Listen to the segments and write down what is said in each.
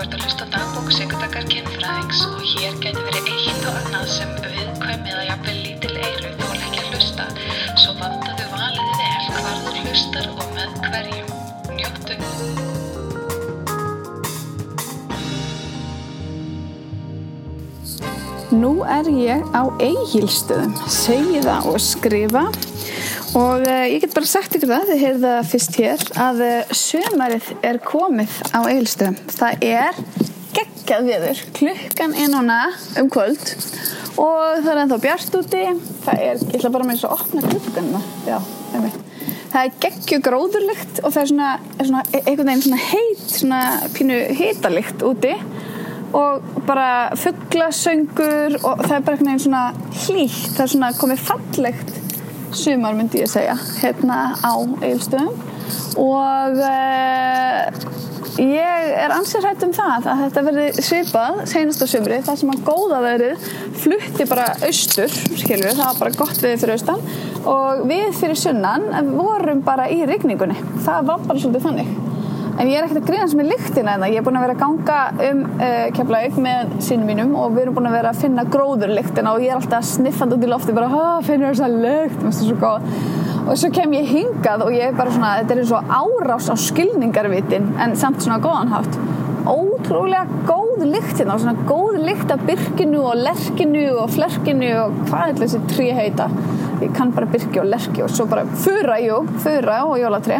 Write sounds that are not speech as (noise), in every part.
ert að hlusta dagbók Sigurdakar kynfræðings og hér getur verið eitt og annað sem viðkvæmið að jafnvel lítil eyru þó ekki að hlusta. Svo vandaðu valið vel hvar þú hlustar og með hverjum. Njóttu. Nú er ég á eigilstöðum, segi það og skrifa og uh, ég get bara sagt ykkur það, þið heyrðu það fyrst hér, að uh, sömarið er komið á eigilstöðum. Það er geggjað viður, klukkan er núna um kvöld og það er ennþá bjart úti, það er, ég ætla bara með þess að opna klukkanna, já. Það er geggju gróðurlykt og það er svona, er svona e- einhvern veginn svona heit, svona pínu hitalikt úti. Og bara fugglasöngur og það er bara einhvern veginn svona hlýtt, það er svona komið fallegt sumar myndi ég segja hérna á Eilstöðum og uh, ég er ansið hrætt um það að þetta verði svipað senast á sumri það sem að góða verið flutti bara austur, skilur það var bara gott við fyrir austan. Og við fyrir sunnan vorum bara í rigningunni. Það var bara svolítið þannig En ég er ekkert að grínast með lyktina en það. Ég er búin að vera að ganga um uh, Keflavík með sínum mínum og við erum búin að vera að finna gróðurlyktina og ég er alltaf sniffand út í lofti bara Há, finnur þessa lykt, það svo góð. Og svo kem ég hingað og ég er bara svona, þetta er eins og árás á skilningarvitin en samt svona góðanhátt. Ótrúlega góð lykt hérna og svona góð lykt af byrkinu og lerkinu og flerkinu og hvað er þessi trí heita? Ég kann bara byrki og lerki og svo bara fura, jú, fura og jólatri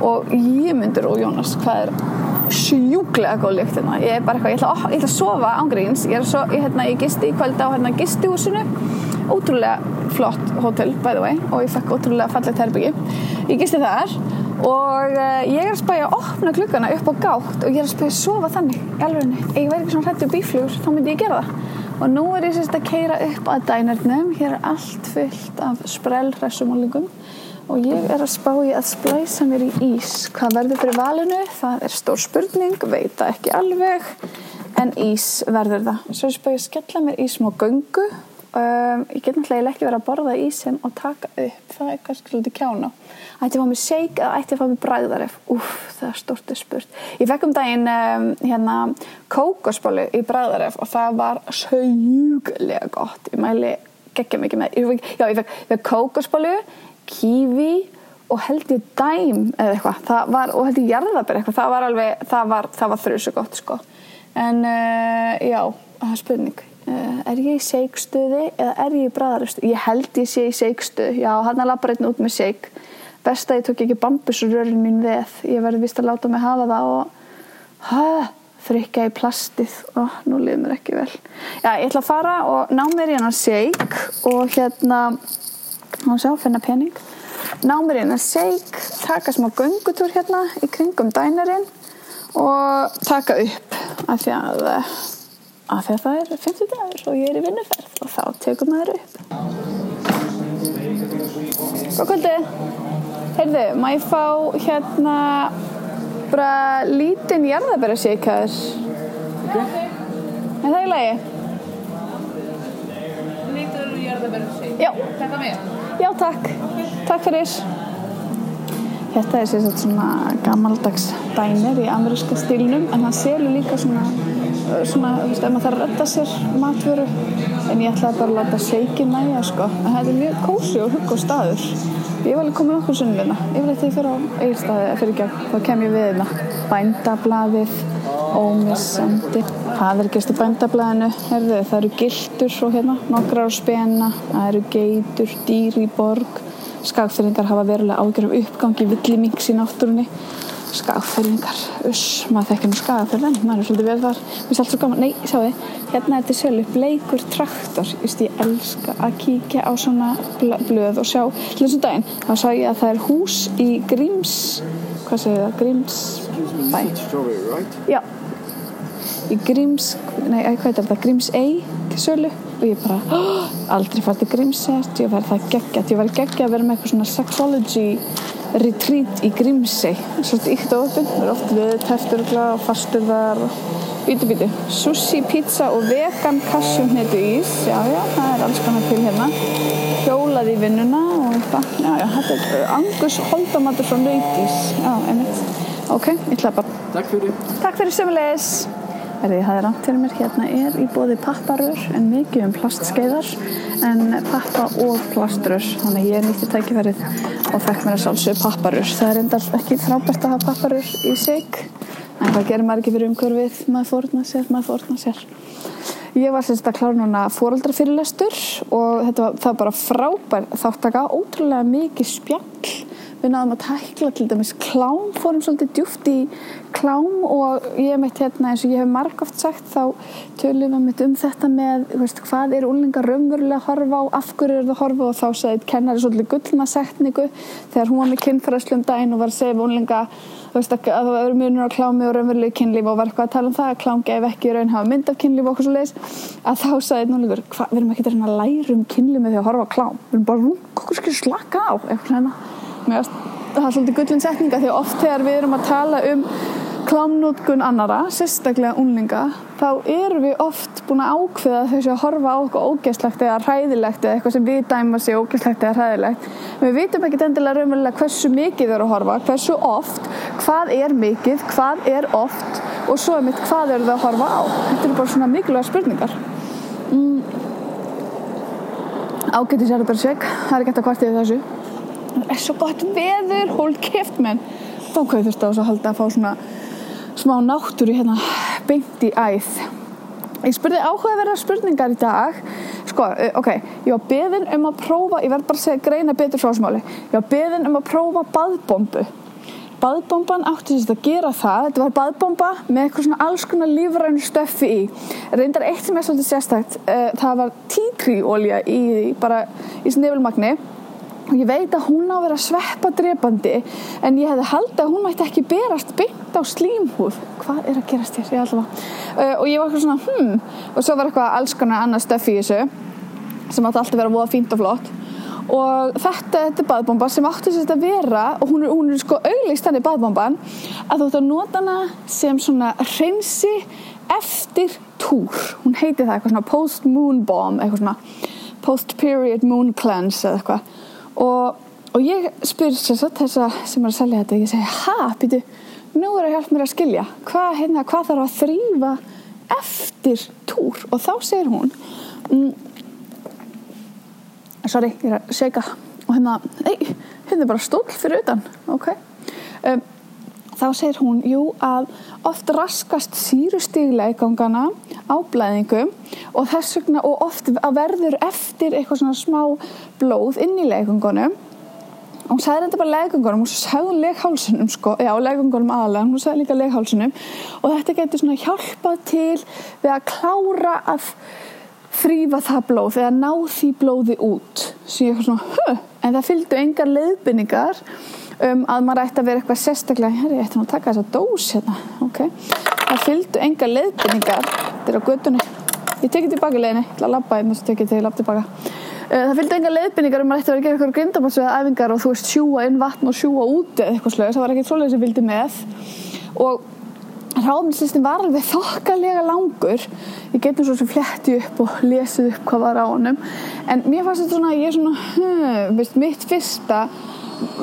og ég myndur og Jónas hvað er sjúklega góð lykt hérna. Ég er bara eitthvað, ég ætla, að- ég ætla að sofa ángríns ég er svo, ég, hérna, ég gisti í kvöld á hérna gistihúsinu. Ótrúlega flott hótel by the way og ég fekk ótrúlega fallegt herbyggi ég gisti þar og uh, ég er að spæja að opna klukkana upp á gátt og ég er að spæja að sofa þannig. Í alvegni, ef ég væri ekki svona hrættu bíflugur þá myndi ég gera það og nú er ég sérst að keira upp að dænernum. Hér er allt fullt af sprellræsumálingum og ég er að spá í að splæsa mér í ís. Hvað verður fyrir valinu, það er stór spurning veit það ekki alveg. En ís verður það. Svo er ég að spá í að skella mér í smá göngu um, ég get náttúrulega ekki verið að borða ísinn og taka upp. Það er kannski svolítið kjána. Ætti að fá mér shake eða ætti að fá mér bræðaref uff, það er stórt spurt. Ég fekk um daginn um, hérna kókosbólu í bræðaref og það var sjúklega gott. Ég mæli geggja mikið með ég fekk, já, ég fekk, fekk kókosbólu kífi og held ég dæm eða eitthvað, var, og held ég jarðabir eitthvað, það var alveg, það var, það var þrjusu gott sko, en uh, já, það er spurning er ég í seikstöði eða er ég í bræðarustu, ég held ég sé í seikstöð já, hann er einn út með seik. Best að ég tók ekki bambusurörun mín veð, ég verði vist að láta mig hafa það og hæ, frikka í plastið. Og nú liður mér ekki vel. Já, ég ætla að fara og ná mér í hennar seik og hérna og sjá, finna pening. Ná mér inn að seik taka smá göngutúr hérna í kringum dænarinn og taka upp af því að af því að það er 50 dagur og ég er í vinnuferð og þá tekum maður upp Góð kvöldi Heyrðu, má ég fá hérna bara lítinn jarðabæra seikaður Er það í lagi? Lítur úr jarðabærum Já, Þetta með? Já, takk. Takk fyrir. Þetta er sér svona gammaldags dænir í ameríska stílnum en hann selur líka svona, svona þú veist, ef maður þarf að redda sér matvöru en ég ætlaði bara að láta seikin næja, sko. En þetta er mjög kósi og hugg og staður. Ég var alveg komið okkur sunnuna. Ég vil eitthvað fyrir á eigirstaði fyrir gegn, þá kem ég við hérna. Bændablaðið, ómissandi. Hvað er gerst í bændablaðinu? Herðu, það eru giltur og hérna, nokkrar á spena, það eru geitur, dýr í borg. Skagfyrringar hafa verulega ágjör af uppgangi villimings í náttúrunni. Skagfyrringar, uss, maður þekkir nú skagafyrðin, maður er svolítið vel þar. Mér finnst allt svo gaman, nei, sjáu þið, hérna er til sölu bleikur traktor. Just ég elska að kíkja á svona bl- blöð og sjá. Til þessum daginn, þá sá ég að það er hús í Gríms, hvað segir það, Gríms, bæ. Já. Í Gríms, nei, æ, hvað er þetta, Gríms Ey til sölu. Og ég bara oh, aldrei farið til Grímsest, ég. Verði það geggjað. Ég verði geggjað að vera með eitthvað svona sexology retreat í Grímsey. Svolítið ykt og opinn, það er oft við teftur og fastur þar og bítu bítu, sushi, pizza og vegan kassjumhnetu ís. Já já, það er alls konar til hérna. Hjólað í vinnuna og eitthvað. Já já, þetta er uh, angus holdamatur frá nautís já, einmitt. Ok, ég ætla bara Takk fyrir. Takk fyrir sömulegis. Er ég hafði rámt fyrir mér, hérna er í bóði papparur en mikið um plastskeiðar en pappa og plastrur. Þannig ég nýtti tækifærið og fekk mér að sjálfsög papparur. Það er enda ekki frábært að hafa papparur í sig en hvað gerir maður ekki fyrir umhverfið? Maður fórna sér, maður fórna sér. Ég var semst að klára núna fóraldrafyrirlestur og þetta var, það var bara frábær þáttaka, ótrúlega mikið spjall. Við náðum að tækla til dæmis klám, fórum svolítið djúft í klám og ég meitt hérna eins og ég hef margóft sagt þá tölum við mitt um þetta með veist, hvað er úlingar raunverulega að horfa á, af hverju er það að horfa og þá sagði kennari svolítið gullna setningu þegar hún var með kynfæðslu um daginn og var að segja úlinga veist, að það eru munur á klámi og raunverulegu kynlíf og var eitthvað að tala um það að klám gef ekki raun hafa mynd af kynlíf og okkur svo leiðis að þá sagði einn úlingur, við erum ekki að læra um kynlíf með því að horfa á klám. Við erum bara slaka á. Eitthvað Mér það er svolítið gullin setninga því að oft þegar við erum að tala um klámnótkun annara, sérstaklega unlinga, þá erum við oft búin að ákveða sem að horfa á eitthvað ógeðslegt eða hræðilegt eða eitthvað sem við dæma sig ógeðslegt eða hræðilegt. Við vitum ekki endilega raunverulega hversu mikið þau að horfa, hversu oft, hvað er mikið, hvað er oft og svo er mitt hvað eru þau að horfa á. Þetta eru bara svona mikilvæga spurningar. Mm. Ágætti sér bara seg, það er ekki eftir kvartið þessu það er svo gott veður, hól keft menn þá hvað þurftu á þess að halda að fá svona smá náttúri hérna beint í æð. Ég spurði áhugaverðar spurningar í dag. Sko, ok, ég var beðin um að prófa ég verð bara að segja greina betur frásmáli ég var beðin um að prófa baðbombu. Baðbomban átti sérst að gera það. Þetta var baðbomba með eitthvað svona alls konar lífrænu stöffi í. Reyndar eitt sem er svolítið sérstækt það var títriólja í bara í snefilmagni og ég veit að hún á að vera sveppa drepandi en ég hefði haldið að hún mætti ekki berast beint á slímhúð. Hvað er að gerast hér, ég alltaf uh, og ég var eitthvað svona hmm. Og svo var eitthvað alls konar annað stöf í þessu sem átti alltaf að vera búið fínt og flott. Og þetta, þetta er baðbomba sem átti sérst að vera og hún er, hún er sko auglist henni baðbomban að þú ætti að nota hana sem svona hreinsi eftir túr. Hún heiti það eitthvað svona post moon bomb eitthvað svona post period moon cleanse eða eitthvað og, og ég spyr sagt, þessa sem er að selja þetta ég segi, ha, býtu, nú er að hjálpa mér að skilja. Hvað, hérna, hvað þarf að þrýfa eftir túr? Og þá segir hún mm, sorry, ég er að seika og hérna, ei, hérna er bara stól fyrir utan, ok? Um, þá segir hún, jú, að oft raskast gangana á blæðingum og þess vegna og oft verður eftir eitthvað svona smá blóð inn í leikungunum og hún sagði þetta bara leikungunum og svo sagði hún leghálsunum sko, já leikungunum aðalega hún sagði líka leghálsunum og þetta getur svona hjálpað til við að klára að þrýfa það blóð eða ná því blóði út. Sem ég eitthvað svona, höh, en það fylgdu engar leiðbynningar um að maður ætti að vera eitthvað sérstaklega hér, ég ætti að taka þessa dós hérna ok, það fylgdu enga leiðbynningar þetta er á gödunni ég tekið tilbaka leiðinni, ég ætla að labba einn og svo tekið til að labba tilbaka uh, það fylgdu enga leiðbynningar um að maður ætti að vera að gera eitthvað grindabálsveða æfingar og þú veist sjúa inn vatn og sjúa úti eða eitthvað slög, það var ekkert svoleið sem fylgdi með. Og ráðninslistin var alveg þokkalega langur. Ég getum svo sem fletti upp og lesið upp hvað var á honum. En mér fannst þetta svona, ég er svona hm, veist, mitt fyrsta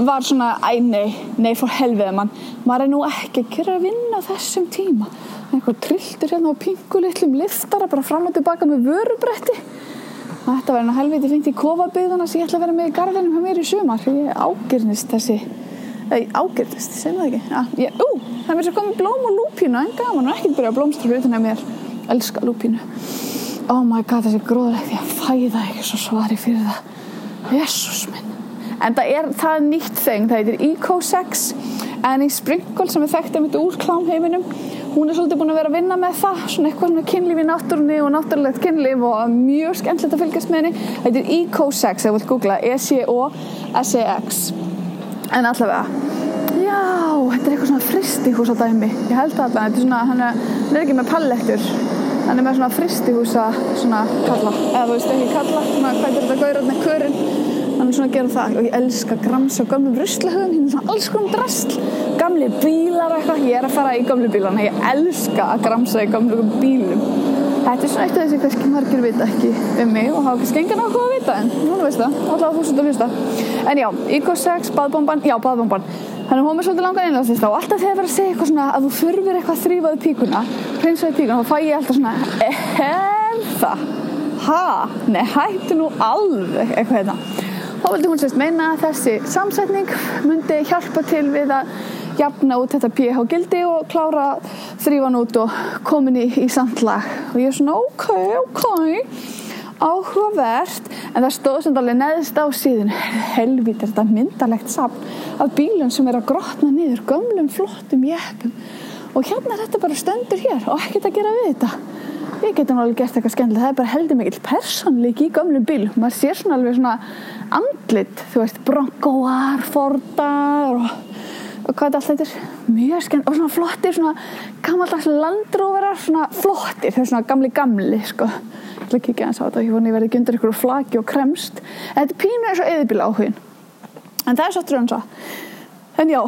var svona, æ nei, nei fór helvið mann, maður er nú ekki að gera að vinna þessum tíma. Eitthvað trilltur hérna á pingulitlum liftara bara fram og tilbaka með vörubretti. Þetta var einu helviti fengt í kofabygðana sem ég ætla að vera með í garðinum hjá mér í sumar. Ég ágjörnist þessi ágjörnist, segna það ekki? Ja, ég, ú, það er mér sem komið blóm og lúpínu en gaman og ekki byrja blómstur utan að mér. Elska lúpínu. Oh my god þessi gróðlegt ég fæða ekki svo svari fyrir það. Jésús minn en það er, það er nýtt þeng, það heitir Ecosex í Sprinkle sem við þekktum þetta úr klámheiminum hún er svolítið búin að vera að vinna með það svona eitthvað svona kynlíf í náttúrunni og náttúrulegt kynlíf og mjög skemmtilegt að fylgjast með henni. Það heitir Ecosex, ef þú vilt googla E-C-O-S-E-X en allavega já, þetta er eitthvað svona fristihús á dæmi. Ég held það allavega, þetta er svona hann er, er ekki með pallettur. Hann er með svona fristihúsa svona kalla, eða þú veist ekki kalla svona, hvað er þetta gaurað með körin hann svona gera það. Og ég elska grams og gamlum ruslahöfum hérna svona alls konar drasl. Gamli bílar eitthvað, ég er að fara í gamlu bílarna ég elska að gramsa í gamlu bílum. Þetta er svona eitt af þessi kannski margir vita ekki um mig og hafa kannski engan áhuga að vita en núna veist það, alltaf þú svolítið að hlusta en já, Ecosex, baðbomban, já baðbomban. Þannig hún er svolítið langan einlega og alltaf þegar það er að segja eitthvað þá vildi hún sérst meina að þessi samsetning myndi hjálpa til við að jafna út þetta pH gildi og klára þrývan út og komin í, í samtlag og ég er svona ok, ok áhugavert. En það stóð sem alveg neðist á síðun helvít er þetta myndalegt safn af bílum sem er að grotna niður gömlum flottum jeppum. Og hérna er þetta bara stendur hér og ekkert að gera við þetta geti nú alveg gert eitthvað skemmtilega það er bara heldur mikill persónleik í gömlum bíl maður sér svona alveg svona andlit þú veist broncoar, fordar og, og hvað þetta allt heitir. Mjög skemmt og svona flottir svona gammaldags landróverar svona flottir. Þau svona gamli gamli sko. Ég ætla að kíkja eins á þetta ég voni verið ekki undir ykkur flaki og kremst. En þetta er pínu eins og eðibíla áhugin en það er svo trönsa En já,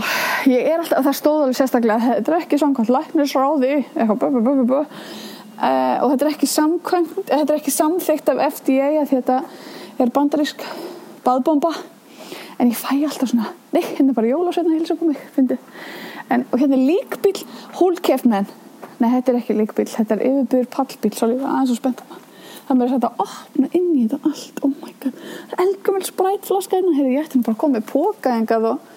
ég er alltaf, það stóð alveg sérstaklega, þetta er ekki samkvæmt læknisráði, eitthvað bö, bö, bö, bö, bö. Uh, og þetta er ekki samkvæmt, þetta er ekki samþygt af FDA að þetta er bandarísk baðbomba, en ég fæ alltaf svona, nei, hérna er bara jólasveitna hilsa på mig. En, og hérna er líkbíl, hólkefmenn, nei, þetta er ekki líkbíl, þetta er yfirbyrð pallbíl, svo líka aðeins og spennt. Það mér er þetta að opna inn í þetta allt, oh my god, það er elgumil sprætflaska hérna, hérna, ég ætti bara að koma með póka engað og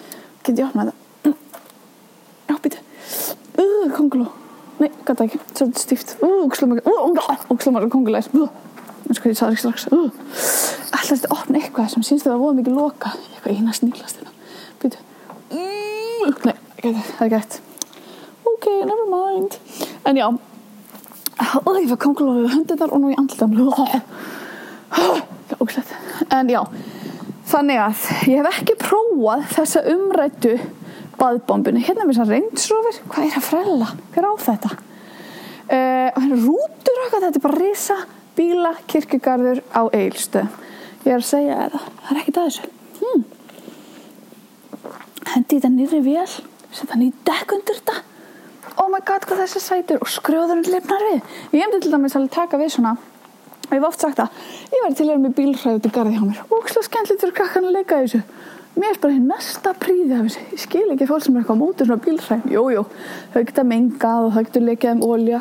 get ég opnað það (clears throat) já, býta uh, konguló, nei, gata ekki. Svolítið stíft, uh, ógslumar kongulæs, eins og ég sagði ekki strax alltaf þetta opna eitthvað sem sínst það að voða mikið loka? Eitthvað eina snílast býta uh, nei, það er gætt ok, never mind. En já. Og ég fyrir konguló við höndunar og nú ég andlutan ógslegt, en já. Þannig að ég hef ekki prófað þessa umrættu baðbombinu. Hérna er mér svo reynsrófir. Hvað er að frella? Hver á þetta? Uh, og hérna rútur okkar, þetta er bara risa bíla kirkugarður á eilstöð. Ég er að segja það. Það er ekkit að þessu. Hmm. Hendi þetta nýri vél, setja hann í dekk undir þetta. Oh my god, hvað þessi sætur. Og skrjóðurinn lifnar við. Ég hefndi til dæmis alveg taka við svona og ég hef oft sagt það, ég væri til að vera með bílhræðu til garði hjá mér, ókslega skemmtilegt fyrir krakkan að leika þessu mér er bara hinn mesta príði ég skil ekki fólk sem er eitthvað á móti svona bílhræð jújú, þau geta mengað og þau geta leikað um ólja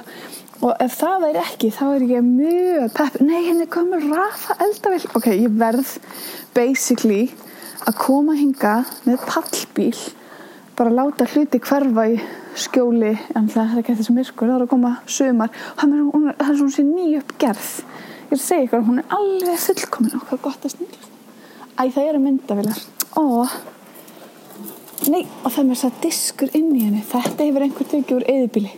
og ef það væri ekki, þá er ég mjög pepp nei, henni komur rafa eldavill ok, ég verð basically að koma hinga með pallbíl bara láta hluti hverfa í skjóli en það getur þessu myrkur, það er að koma sömar það er svona sér nýjöppgerð ég er að segja ykkur hún er alveg fullkomin. Hvað gott að snýla æ það eru myndavilar ó. Nei og það er mér að diskur inn í henni. Þetta hefur einhver tekið úr eðibili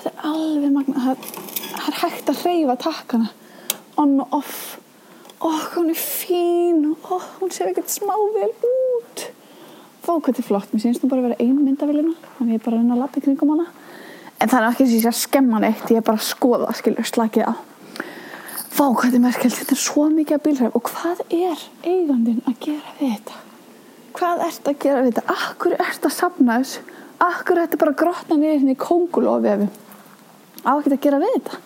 þetta er alveg magna það, það er hægt að reyfa takkana. On og off. Og hún er fín. Og hún ser ekkert smá vel út. Þá hvað þetta er flott. Mér sínst nú bara að vera ein myndavilina þannig ég er bara að reyna að lappa í kringum hana. En það er ekki að ég sé að skemma neitt ég er bara að skoða skilur slakið á Vá, hvað þetta er merkjöld, þetta er svo mikið að bílhræf og hvað er eigandin að gera við þetta? Hvað ert að gera við þetta? Akkur ert að sapna þessu? Akkur ert að bara grotna niður hérna í kongulófiðafi? Á ekki að gera við þetta?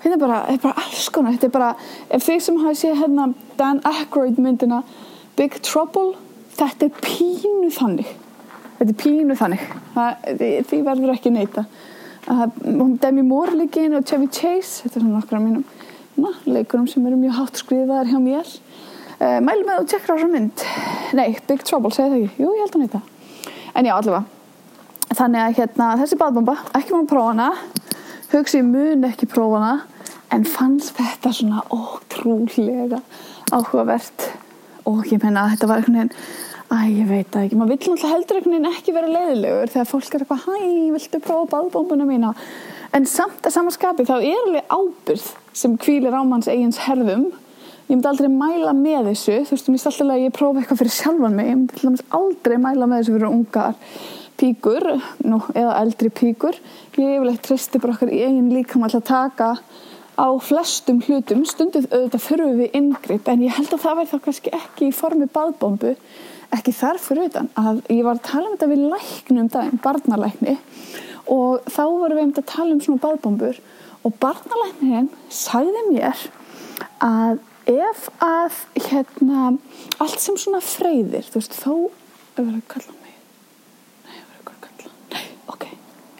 Þetta er bara, er bara alls konar, þetta er bara, ef þið sem hafi séð hérna Dan Aykroyd myndina Big Trouble, þetta er pínu þannig. Þetta er pínu þannig. Það, því verður ekki neyta. Demi Moore líka inn og Chevy Chase, þetta er svona nokkra mínum leikurum sem eru mjög hátt skrifaðar hjá mér. Uh, mælum með að tjekka á þessa mynd? Nei, Big Trouble, segði það ekki? Jú, ég held að nýta en já, allavega. Þannig að hérna, þessi badbomba ekki maður prófa hana. Hugsi mun ekki prófa hana. En fannst þetta svona ótrúlega áhugavert. Og ég meina að þetta var einhvern veginn Æ, ég veit það ekki, maður vill náttúrulega heldur einhvern veginn ekki vera leiðilegur þegar fólk er eitthvað, hæ, viltu prófa baðbómbuna mína? En samt að samanskapi þá er alveg ábyrð sem kvílir á manns eigins herðum. Ég myndi aldrei mæla með þessu, þú veist, mér finnst alltaf að ég prófa eitthvað fyrir sjálfan mig, ég myndi aldrei mæla með þessu fyrir ungar píkur, nú, eða eldri píkur. Ég er vel eitt tristi bara okkar í eigin líkam alltaf að taka á flestum hlutum, stundum auðvitað þurfum við yngripp, en ég held að það væri þá kannski ekki í formi baðbombu ekki þarf fyrir utan að ég var að tala um þetta við læknum daginn, barnalækni og þá vorum við um að tala um svona baðbombur og barnalæknin sagði mér að ef að hérna allt sem svona freyðir þú veist þá er verið að kalla mig nei, verið að kalla. Nei, ok,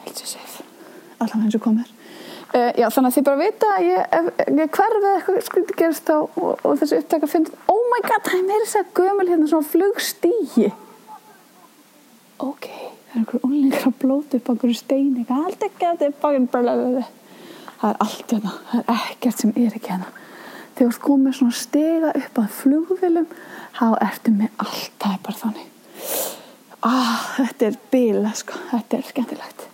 held sér sér allavega eins og komið er uh, já, þannig að þið bara vita að ég, ég hverfið eitthvað skrítið gerist á og, og þessi upptaka finnst oh my god, það er meira þess að gömul hérna svona flugstígi ok, það er einhver unlingar að blóta upp á einhverju steini. Allt ekki að þetta er bakinn blablabla. Það er allt hérna, það er ekkert sem er ekki hérna. Þegar þú ert komið svona stega upp að flugvilum þá ertu með allt, það er bara þannig. Ah, þetta er bíla sko, þetta er skemmtilegt.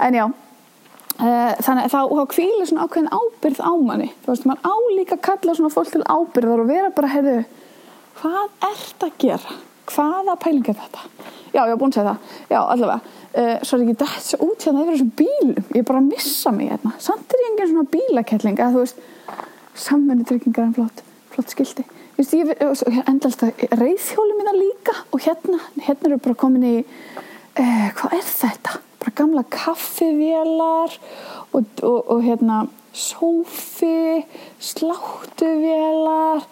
En já uh, þannig að þá, kvílir svona ákveðin ábyrð á manni. Þú veist, mann á líka að kalla svona fólk til ábyrðar og vera bara, heyrðu hvað ert að gera hvaða pæling er þetta? Já, ég var búin að segja það, já, allavega. Uh, svo er ekki þetta svo út hérna yfir þessum bílum. Ég er bara að missa mig hérna. Samt er ég engin svona bílakettling að þú veist sammenni tryggingar en flott flott skildi Vist, ég, endalst að reyðhjóli mína líka og hérna, hérna eru bara komin í uh, hvað er þetta? Bara gamla kaffivélar og, og, og hérna sófi sláttuvélar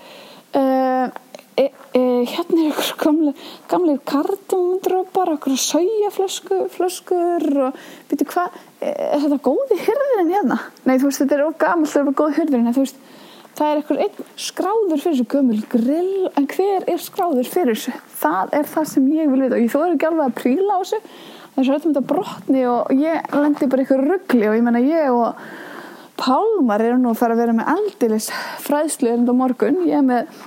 uh, e, e, hérna er ykkur gamle, gamle kartumdrópar ykkur sæjaflöskur og veitu hvað er þetta góði hyrðirinn hérna? Nei þú veist þetta er gammal það er bara góði hyrðirinn en þú veist það er eitthvað einn skráður fyrir þessu gömul grill en hver er skráður fyrir þessu? Það er það sem ég vil vita. Og ég þóður ekki alveg að príla á þessu þess að þetta brotni og ég lendi bara ykkur ruggli og ég menna ég og Pálmar eru nú að fara að vera með aldilis fræðslu erund á morgun. Ég er með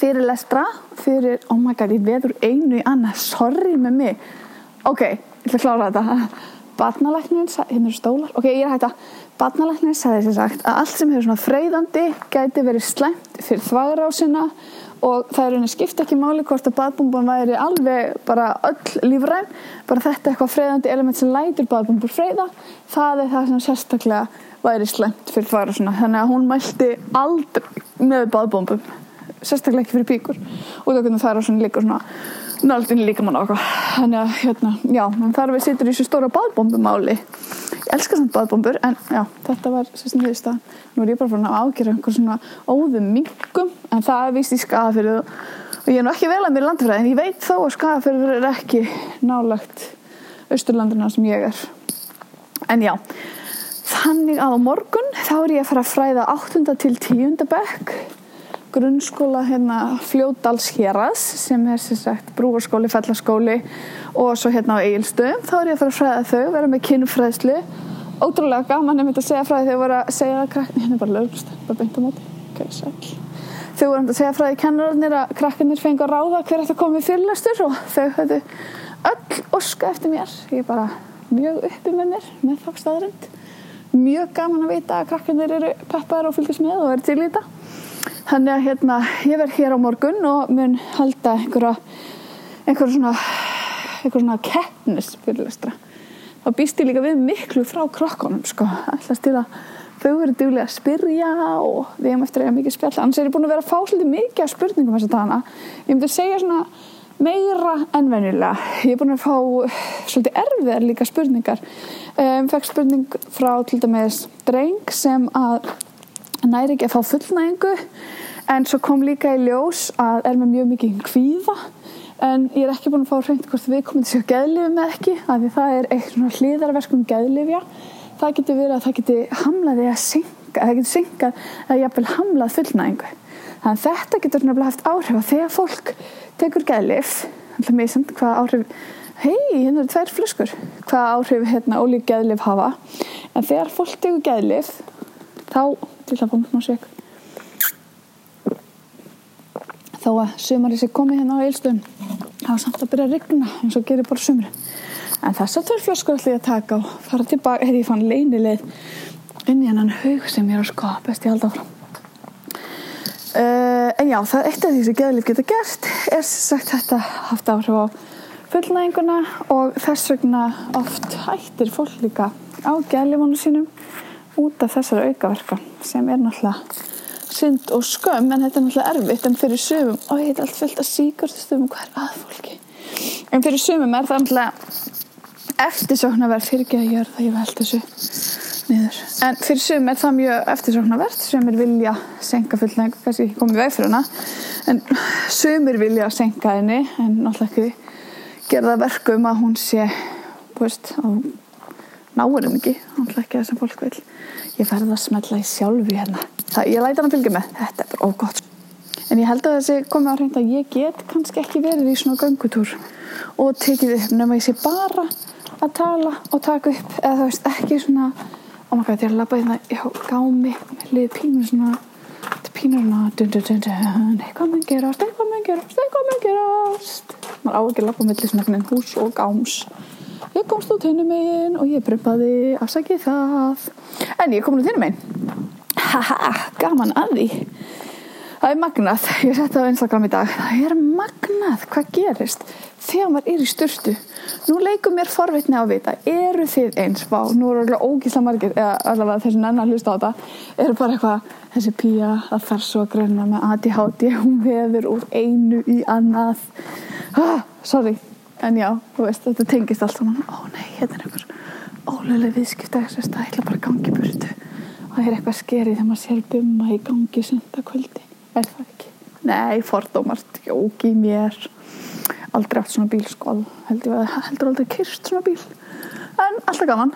fyrirlestra fyrir, oh my god, ég veður einu í annað, sorry með mig ok, ég ætla að klára þetta. Barnalæknirinn, hérna eru stólar. Ok, ég er hægt að barnalæknirinn sagði sér sagt að allt sem hefur svona freyðandi gæti verið slemt fyrir þvagrásina og það er rauninni skipt ekki máli hvort að badbúmban væri alveg bara öll lífræn. Bara þetta eitthvað freyðandi element sem lætur badbúmbur freyða. Það er það sem sérstaklega væri slemt fyrir þvagrásina. Þannig að hún mælti aldrei með badbúmbum sérstaklega ekki fyrir píkur og það er svona líka svona naldin líka mann á okkur þannig að hérna, já, þar við sittum í þessu stóra badbombumáli ég elskar samt badbombur en já, þetta var sérstæðan því stað nú er ég bara frá að ágjöra einhver svona óðum mingum en það vist í skafafyrðu og ég er nú ekki vel að mér landfræði en ég veit þó að skafafyrður er ekki nálagt austurlandina sem ég er en já þannig að á morgun þá er ég að fara að fræða 8. til 10. bekk grunnskóla hérna fljóðdalshéras sem er sem sagt brúarskóli, fellaskóli og svo hérna á eigilstöðum þá er ég að fara að fræða þau, vera með kynfræðslu. Ótrúlega gaman ég myndi að segja fræði ég var að segja að krakkarnir hérna er bara lögust, bara beint á móti. Okay, þau voru að segja fræði kennararnir að krakkarnir fengi að ráða hver eftir að koma í fyrirlastur og þau höfðu öll oska eftir mér. Ég er bara mjög uppi með mér með þá staðrind mjög gaman að vita að krakkarnir eru peppar og fylgjast með og eru til í þetta Þannig að hérna, ég verð hér á morgun og mun halda einhverja, einhverja svona, einhverja svona keppnisfyrirlestra. Þá býst ég líka við miklu frá krokkonum, sko. Ætlast til að þau verður duglega að spyrja og við hefum eftir að eiga mikið spjall. Annars er ég búin að vera að fá svolítið mikið af spurningum þess að dana. Ég myndi að segja svona meira ennvennilega. Ég er búin að fá svolítið erfiðar líka spurningar. Um, fekk spurning frá til dæmis dreng sem að næri ekki að fá fullnægingu en svo kom líka í ljós að er með mjög mikið kvíða en ég er ekki búin að fá hreint hvort við komum sjá geðlifi með ekki af því það er eitthvað hlýðarverkum geðlifja það getur verið að það getur hamlaði að synga það getur syngað að jafnvel hamlað fullnægingu. Þannig þetta getur nefnilega haft áhrif að þegar fólk tekur geðlif alltaf mér samt hvað áhrif hei, hérna eru tveir fluskur hvað áhrif hérna ólík geðlif hafa. En þegar fólk tekur geðlif þá til að búin að sé þá að sömari sé komið hérna á eilstöðum það var samt að byrja að rigna eins og gerir bara sömri en þess að þau flöskur ætla ég að taka og fara tilbaka hefði ég fann leinileg inn í hennan haug sem ég er að best ég halda áfram. Uh, en já, það eitt af því sem geðlif geta gert er sagt þetta haft áhrif á fullnæðinguna og þess vegna oft hættir fólk líka á geðlifónu sínum út af þessari aukaverka sem er náttúrulega synd og skömm en þetta er náttúrulega erfitt en fyrir sumum, og ég heit allt fyllt að síkastum hvað er aðfólki en fyrir sumum er það náttúrulega eftirsóknarverð fyrir ekki að gera það ég veld þessu niður. En fyrir sumum er það mjög eftirsóknarverð sem er vilja senka fullnæg kannski ekki komið veið fyrir hana en sumir vilja senka henni en náttúrulega ekki gera það verkum að hún sé veist, á henni ekki, ætla ekki það sem fólk vil ég verði að smetla í sjálfu hérna. Það, ég læta hann að fylgja með, þetta er bara ógott en ég held að þessi komið á hreint að ég get kannski ekki verið í svona göngutúr og tekið upp nema ég sé bara að tala og taka upp eða þú veist ekki svona god ég er að labba hérna já, gámi liðið pínu svona þetta er pínu svona dun dun dun eitthvað mun gerast, eitthvað mun gerast, eitthvað mun gerast. Maður á ekki að labba mellir svona hús og gáms ég komst út henni megin og ég brumpaði afsakið það. En ég kom út henni megin haha, gaman að því. Það er magnað, ég setti það á Instagram í dag, það er magnað hvað gerist þegar maður er í styrtu. Nú leikum mér forvitni á að vita, eru þið eins, bá, nú eru alveg ógísla margir, eða allavega þessi nennar hlusta á þetta, eru bara eitthvað, þessi pía að fer svo að greina með ADHD, hún veður úr einu í annað. Ah, sorry, en já, þú veist, þetta tengist allt saman. Ó nei, hérna er einhver ólega viðskipta, að það ætla bara að gangi burtu. Og það er eitthvað skerið þegar maður sér bumma í gangi senda kvöldi er það ekki? Nei, fordómart, jóki mér. Aldrei átt svona bíl sko. Heldur, heldur aldrei kyrst svona bíl. En alltaf gaman.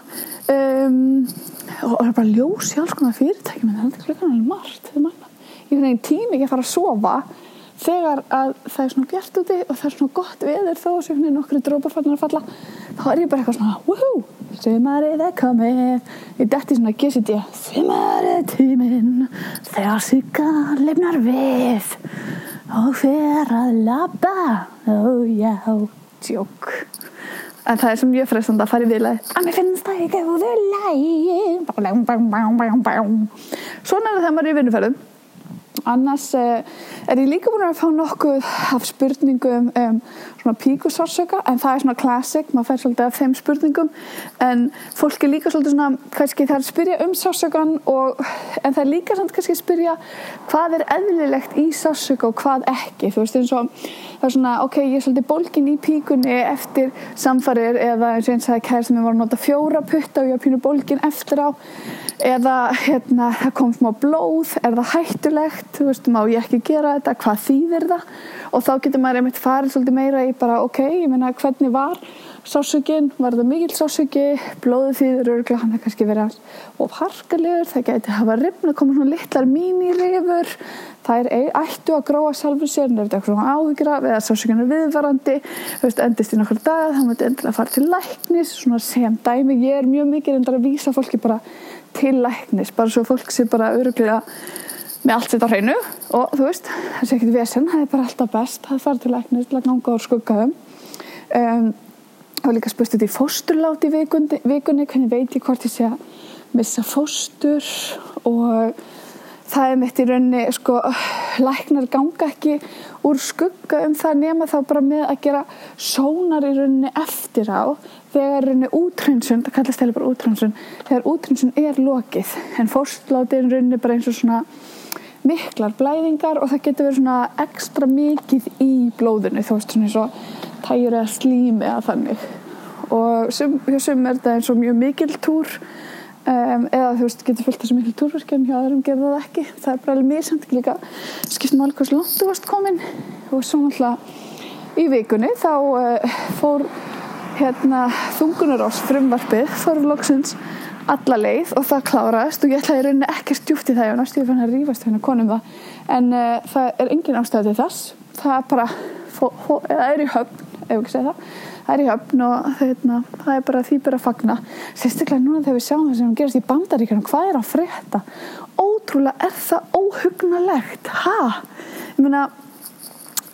Um, og það er bara ljós í alls konar fyrirtæki menn það er klukkan alveg margt ég finn einn tími ekki að fara að sofa þegar að það er svona bjart úti og það er svona gott veður þó sem nokkru drópar fannar að falla þá er ég bara eitthvað svona woohoo Sumarið er komið. Ég dætti svona gísit ég Sumarið er tíminn Þegar syka lefnar við Og fer að labba. Ó já, tjók En það er sem mjög frestand að fara í viðlæð Að mér finnst það ekki góðu læg Svona er það þegar maður er í vinnuferðum annars eh, er ég líka búin að fá nokkuð af spurningum um svona píkusársöka en það er svona classic, maður fær svolítið af þeim spurningum. En fólk er líka svolítið svona kannski það er spyrja um sársökan og, en það er líka samt kannski spyrja hvað er eðlilegt í sársöka og hvað ekki, þú veist eins og það er svona, ok, ég er svolítið bólkin í píkunni eftir samfarir eða eins og eins að kæri sem ég var að nota fjóra putta og ég pínu bólkin eftir á. Eða hérna, það kom smá blóð er það hættulegt, þú veist, má ég ekki gera þetta, hvað þýðir það og þá getur maður einmitt farið svolítið meira í bara ok, ég meina hvernig var sásökinn, var það mikil sásöki blóðið þýðir örgla, hann er kannski verið og harkalegur, það geti hafa rifna, koma svona litlar mínirifur. Það er ættu að gróa sjálfur sér, þetta er svona áhyggra eða sásökinn er viðvarandi þú veist, endist í nokkur dag, þá múti endilega fara til læknis, svona sem dæmi ég er mjög mikið endar að vísa fólki bara til læknis, bara svo fólk sé bara öruglega með allt þetta á hreinu og þú veist, það sé ekkert vesen það er bara alltaf best, það fara til læknis til að ganga á skuggaðum um, og líka spurstu þetta í fósturláti vikunni, vikunni, hvernig veit ég hvort ég sé að missa fóstur? Og það er mitt í rauninni sko, læknar ganga ekki úr skugga um það nema þá bara með að gera sónar í rauninni eftir á þegar rauninni útrænsun, það kallast heila bara útrænsun þegar útrænsun er lokið. En fórstláti er rauninni bara eins og svona miklar blæðingar og það getur verið svona ekstra mikið í blóðinu þá veist svona eins og tæjur eða slími eða þannig. Og sum, hjá sum er þetta eins og mjög mikil túr um, eða þú veist getur fylgt þessu mikil túrverki en hjá öðrum gerða það ekki. Það er bara alveg mjög samt ekki líka skiptum alveg hvers langt þú varst komin. Og svo náttúrulega í vikunni þá uh, fór hérna þungunar ás frumvarpið fórum loksins alla leið og það kláraðist og ég ætlaði rauninni ekki stjúpt í það og næstu ég fann að rífast hérna konum það en uh, það er engin ástæði til þess. Það er bara það er í höfn, ef ekki segja það. Það er í höfn og hérna, það er bara því bara að fagna. Sérstaklega núna þegar við sjáum það sem gerast í bandaríkjum hvað er að frétta? Ótrúlega er það óhugnalegt ha, ég meina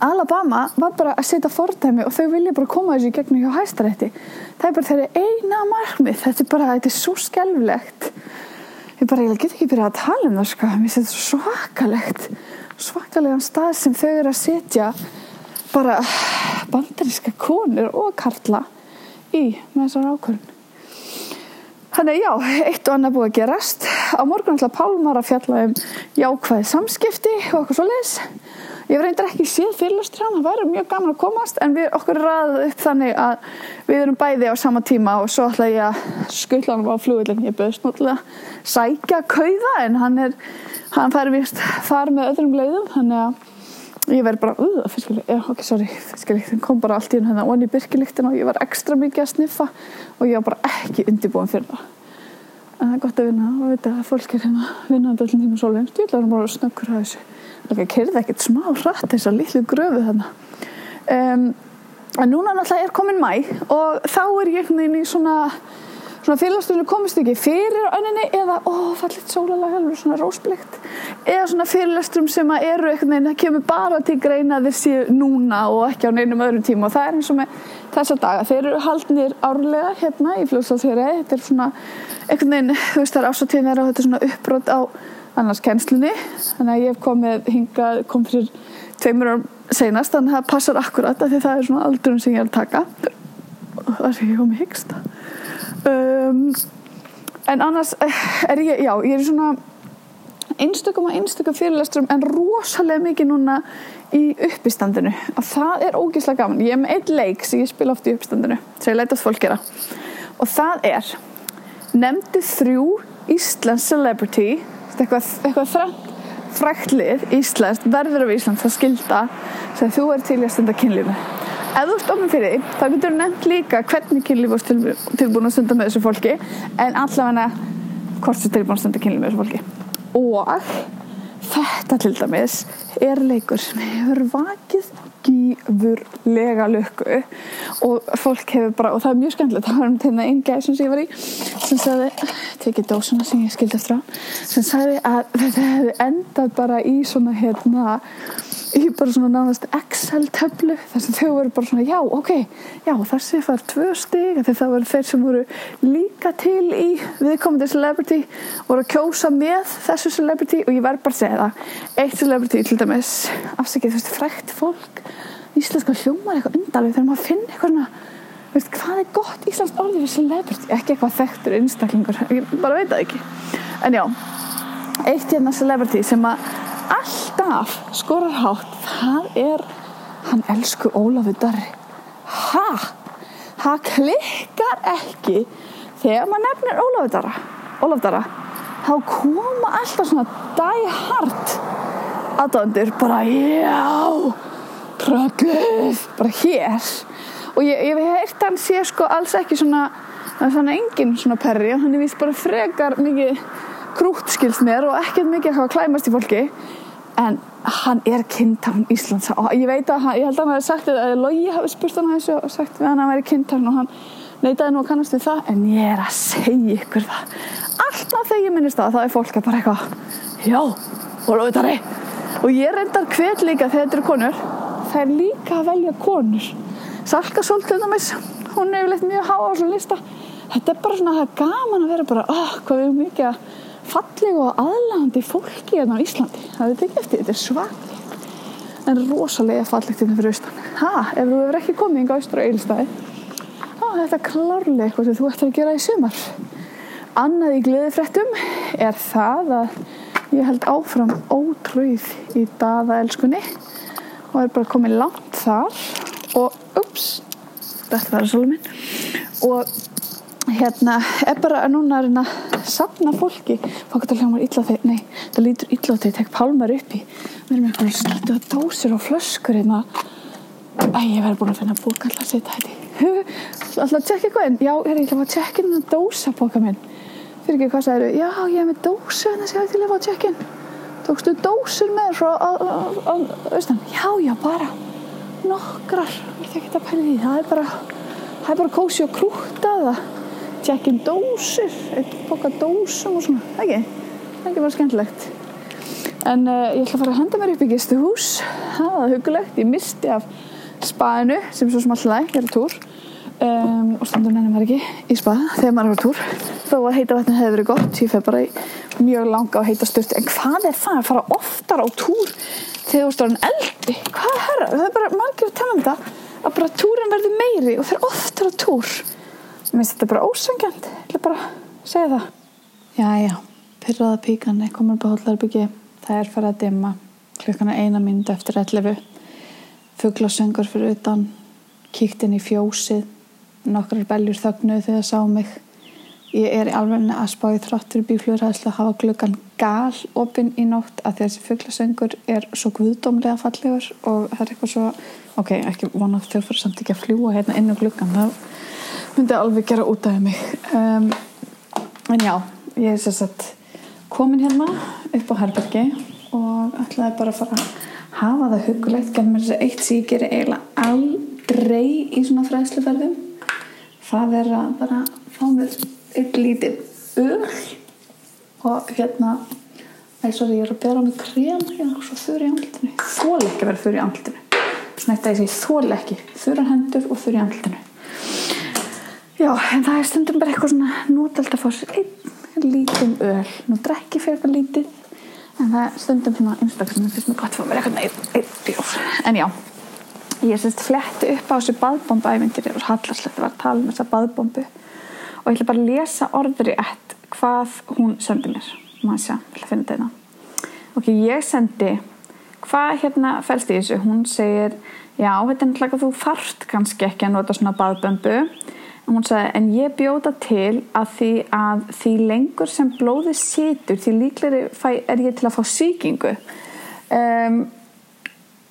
Alabama var bara að setja fordæmi og þau vilja bara koma þessu í gegnum hjá hæstarétti. Það er bara þeirri eina markmið. Þetta er bara, þetta er svo skelvilegt ég bara, ég get ekki byrjað að tala um það sko, mér finnst þetta svakalegt. Svakalegan stað sem þau eru að setja bara bandaríska konur og karla í með þessar ákvörðun. Þannig já, eitt og annað búið að gerast. Á morgun ætla Pálmar að fjalla um jákvæði samskipti og okkur svo leiðis Ég reyndar ekki séð fyrirlustur hann, það væri mjög gaman að komast en við okkur ræðum upp þannig að við erum bæði á sama tíma og svo ætla ég að skuttla hann á flugvillin. Ég bauðst náttúrulega sækja kauða en hann er, hann fær vist far með öðrum leiðum þannig að ég verði bara, uh, fiskilíkt, já, ok, sorry fiskilíkt, það kom bara allt í hérna onni byrkilíktin og ég var ekstra mikið að sniffa og ég var bara ekki undirbúin fyrir það. En það er gott að vinna og veit að fólk er hérna vinnandi allir tíma sólum, stjórnlega bara snöggur að þessu það kerði ekkert smá hratt þessar litlu gröfu þarna. Um, en núna náttúrulega er komin mæ og þá er ég í svona svona fyrirlasturinn komist ekki fyrir önninni eða ó, fallit sólalag alveg svona rósblikt eða svona fyrirlasturum sem að eru það kemur bara til greina séu núna og ekki á neinum öðrum tíma. Og það er eins og með þessa daga. Þeir eru haldnir árlega hérna í fljóðsálþjóri þetta er svona einhvern veginn, þú veist það er ásatíðin er á þetta svona uppbrot á annars kennslinni þannig að ég hef komið hingað, kom fyrir tveimur árum seinast þannig að það passar akkurat að því það er svona aldurinn sem ég er að taka. Það er ég komið hyggst. Um, en annars eh, er ég, já, ég er svona einstökum og einstökum fyrirlesturum en rosalega mikið núna í uppistandinu. Og það er ógeðslega gaman. Ég er með eitt leik sem ég spila oft í uppistandinu sem ég leita að fólk gera. Og það er nefndi þrjú Íslands celebrity eitthvað, eitthvað þrænt fræktlið Íslands verður af Íslands það skilda sem þú er til að stunda kynlífi. Ef þú stofnum fyrir því þá getur þú nefnt líka hvernig kynlíf varst tilbúin að stunda með þessu fólki en allavega hvort þú tilbúin að stunda kynlíf með þessu fólki. Og þetta til dæmis er leikur sem hefur vakið gífurlega lukku og fólk hefur bara, og það er mjög skemmtilegt það var um til það einn gæð sem ég var í sem sagði, tekið dósuna sem ég skildi eftir á sem sagði að (laughs) þetta hefði endað bara í svona hérna í bara svona nánast Excel-töflu þar sem þau voru bara svona já, ok, já þessi fær tvö stig það voru þeir sem voru líka til í viðkomandi celebrity voru að kjósa með þessu celebrity og ég verð bara að segja það eitt celebrity til dæmis afsækið þú veist, frækt fólk íslenska hljómar eitthvað undarlega þegar maður finn eitthvað veist, hvað er gott íslenskt orðið við celebrity? Ekki eitthvað þekktur einstaklingur ég bara veit það ekki. En já, eitt hérna celebrity sem að alltaf skorar hátt það er hann elsku Ólafur Darri. Ha? það klikkar ekki þegar maður nefnir Ólafur Darra. Ólafur Darra þá koma alltaf svona die hard aðdöndur bara já trögguð bara hér. Og ég, ég hef heirt hann sé sko alls ekki svona þannig engin svona perri hann er vist bara frekar mikið mér og ekkert mikið að klæmast í fólki. En hann er kynntarn Íslands. Og ég veit að hann, ég held að hann hefði sagt að Lógi hafi spurt hann þessu og sagt að hann væri kynntarn og hann neitaði nú að kannast við það. En ég er að segja ykkur það. Alltaf þegar ég minnist það þá er fólk bara eitthvað já, og lóðitari og ég reyndar hver líka þegar þetta eru konur það er líka að velja konur. Salka Soltið hún er yfirleitt mjög háa á svona lista. Þetta er bara svona það er gaman að vera bara oh, hvað við mikið falleg og aðlandi fólki hérna á Íslandi. Það er ekki eftir, þetta er svakli en rosalega fallegt hérna fyrir austan. Ha, ef þú hefur ekki komið yngi á austur og eilstæði þá er þetta klárlega eitthvað sem þú ættir að gera í sumar. Annað í gleðifrættum er það að ég held áfram ótrúið í daðaelskunni og er bara komið langt þar. Og ups, þetta var svolítið minn og hérna er bara að núna er hérna að sapna fólki. Fólk að hljóma illa þegar, nei, það lítur illa þegar ég tek pálmar upp í. Við erum eitthvað sluttu að dósir og flöskur hérna. Æ, ég verði búin að finna búk alltaf að setja þetta alltaf að tjekka eitthvað en já, ég er ekki að tjekka inn að dósa bóka minn? Fyrir ekki hvað það eru, já, ég er með dósu en það sé að til að fá tjekkin tókstu dósur með frá austan, já, já, bara nokkrar, það er bara það er bara kósi og krúta það tjekkin dósir eitt boka dósum og svona. Ekki, ekki bara skemmtilegt. En uh, ég ætla að fara að henda mér upp í gistuhús það var hugulegt, ég misti af spaðinu sem svo smallega ég er á túr um, og standur nefnum maður ekki í spað þegar maður er á túr þó að heita vatni hefur verið gott ég fef bara í mjög langa og heita sturt en hvað er það að fara oftar á túr þegar þú stáður en eldi hvað er það? það er bara margir að tala um það að bara túrin verður meiri og þeir oftar á túr Mér finnst þetta bara ósangjant, ég ætla bara segja það. Já, já, pyrraða píkan komin upp á Hóllarbyggi. Það er farið að dimma. Klukkana eina mynd eftir 11. Fugglasöngur fyrir utan. Kíkt inn í fjósið. Nokkrar beljur þögnuð þegar sá mig. ég er alveg að spá í þráttur í bíflugræðslu að hafa gluggan gal opinn í nótt að þessi fugglasöngur er svo guðdómlega fallegur og það er eitthvað svo ok, ekki vonað þau fyrir samt ekki að fljúa hérna inn á gluggan það myndi alveg gera út af mig um, en já, ég er sér satt komin hérna upp á herbergi og ætlaði bara að fara að hafa það hugulegt gerð mér þessi eitt sem ég gerir eiginlega aldrei í svona fræðsluferðum það er að bara fá mér eitt lítið öll og hérna Æ, sorry, ég er að bera á mig krem hérna og svo þurr í andlutinu þól ekki að vera þurr í andlutinu svona eitt að ég segi þól ekki. Þurra hendur og þurr í andlutinu já, en það er stundum bara eitthvað svona nútald að fá sér einn lítinn öl. Nú drekki fyrir eitthvað lítið en það er stundum svona einstaklega sem finnst mér gott að fá mér eitthvað bjór. En já, ég sérst fletti upp á þessu baðbombu ævindir og hallarslegt var að tala um þessa baðbombu. Og ég ætla bara að lesa orður í ett hvað hún sendi mér. Maður sjá, ég ætla að finna þetta hérna. ok, ég sendi hvað hérna fælst í þessu? Hún segir, já, þetta er náttúrulega þú þarft kannski ekki að nota svona baðbömbu. En hún sagði, en ég bjóta til að því að því lengur sem blóði situr því líkleri er ég til að fá síkingu um,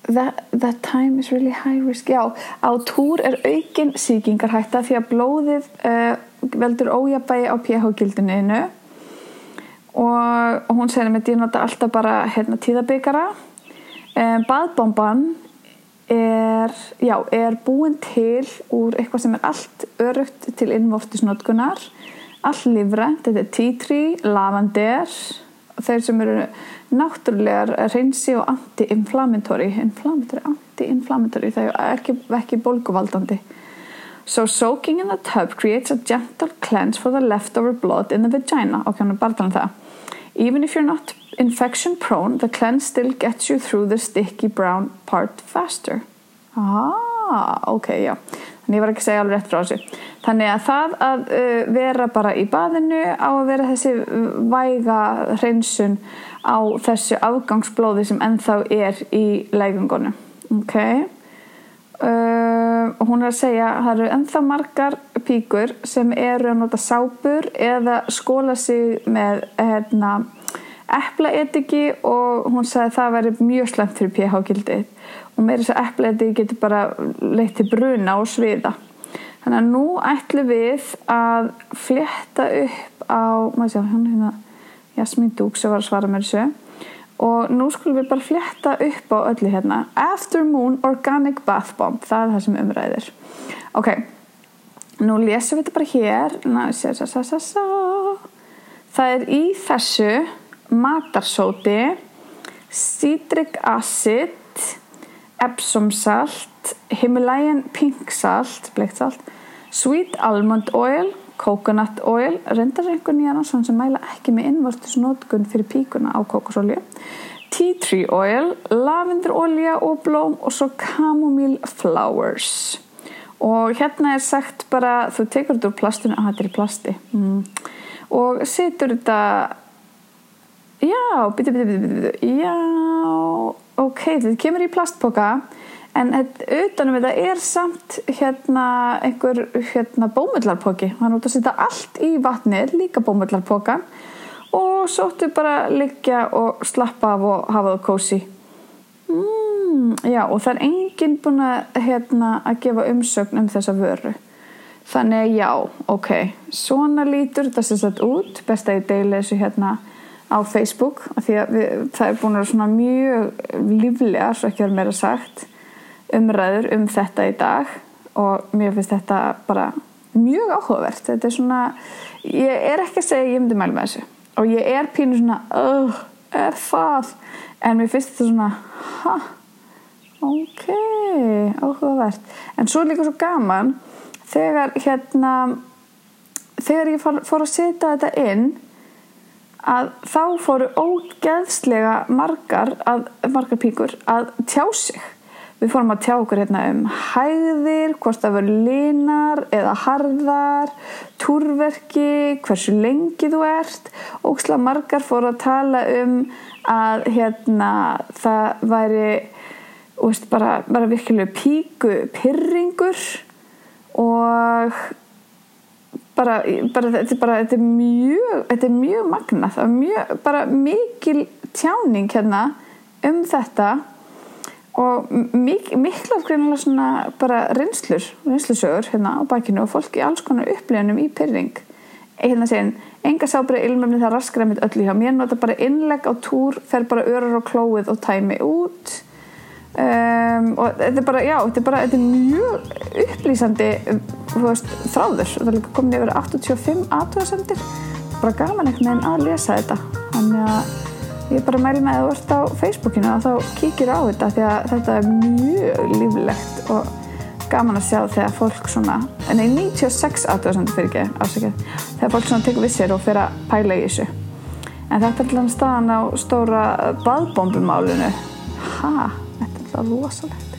that, that time is really high risk. Já, á túr er aukin síkingarhætta því að blóðið uh, veldur ójabægi á pH-gildinu og, og hún segir með því að nota alltaf bara hérna, tíðabikara. Um, baðbomban er, já, er búin til úr eitthvað sem er allt örugt til innvoftisnótkunar all livrænt, þetta er tea tree, lavander þeir sem eru náttúrulegar reynsi og anti-inflammatory inflammatory, anti-inflammatory það er ekki, ekki bólguvaldandi So soaking in the tub creates a gentle cleanse for the leftover blood in the vagina. Ok, hann er bara þannig það. Even if you're not infection prone, the cleanse still gets you through the sticky brown part faster. Ah, ok, já. Þannig ég var ekki að segja alveg rétt frá þessu. Þannig að það að uh, vera bara í baðinu á að vera þessi væga hreinsun á þessu afgangsblóði sem ennþá er í leikungunum. Ok. Uh, og hún er að segja að það eru ennþá margar píkur sem eru að nota sápur eða skóla sig með hérna, eplaetiki og hún sagði að það væri mjög slemt fyrir pH-gildið og með þess að eplaetiki getur bara leitt til bruna og sviða. Þannig að nú ætlum við að fletta upp á maður sé hún hérna Jasmín Dúk sem var að svara mér þessu. Og nú skulum við bara fletta upp á öllu hérna. Aftermoon Organic Bath Bomb það er það sem umræðir ok, nú lesum við þetta bara hér. Ná, sé, sa, sa, sa, það er í þessu matarsóti citric acid epsom salt Himalayan pink salt bleikt salt sweet almond oil coconut oil, reyndar einhvern nýjan sem mæla ekki með innvortusnótkun fyrir píkuna á kokosolju tea tree oil, lavendurolja og blóm og svo chamomile flowers og hérna er sagt bara, þú tekur þetta úr plastinu að þetta er í plasti mm. og setur þetta já, biti, biti, biti, biti já, ok, þetta kemur í plastboka en utanum þetta er samt hérna einhver hérna bómullarpoki. Þannig að þú setja allt í vatnið líka bómullarpokan og svo ættu bara að liggja og slappa af og hafa það kósi mm, já og það er enginn búin að hérna að gefa umsögn um þessa vöru. Þannig að já, ok svona lítur þetta sem sett út. Best að ég deila þessu hérna á Facebook því að við, það er búin að vera svona mjög líflega svo ekki verið meira sagt umræður um þetta í dag og mér finnst þetta bara mjög áhugavert. Þetta er svona, ég er ekki að segja ég myndi mælu með þessu og ég er pínu svona, öh, er það? En mér finnst þetta svona ha, ok áhugavert, en svo líka svo gaman þegar hérna þegar ég fór að setja þetta inn að þá fóru ógeðslega margar, að, margar píkur að tjá sig Við fórum að tjá okkur hérna um hæðir, hvort það verður linar eða harðar, túrverki, hversu lengi þú ert. Óksla margar fóru að tala um að hérna, það væri veist, bara, bara virkilega píku pyrringur og bara, bara, þetta, er bara þetta, er mjög, þetta er mjög magnað. Það er mjög, bara mikil tjáning hérna um þetta og mik mikla greinilega svona bara reynslur, reynslusögur hérna á bakinu og fólk í alls konar upplifunum í pyrring hérna segin, enga sábreið ilmöfni það raskar að mitt öllu hjá mér nota bara innleg á túr, fer bara örur á klóið og tæmi út um, og þetta er bara, já, þetta er bara þetta er mjög upplýsandi þú veist, þráður, það er komin yfir 85 aðtöðasendir bara gaman einhvern veginn að lesa þetta. Þannig að ég bara mæli með að ert á Facebookinu og þá kíkir á þetta því að þetta er mjög líflegt og gaman að sjá þegar fólk svona, nei 96 aðtöðasendir fyrir ekki ásækjað, þegar fólk svona tekur við sér og fyrir að pæla í þessu. En þetta er alveg staðan á stóra baðbómbumálinu ha, þetta er alveg rosalega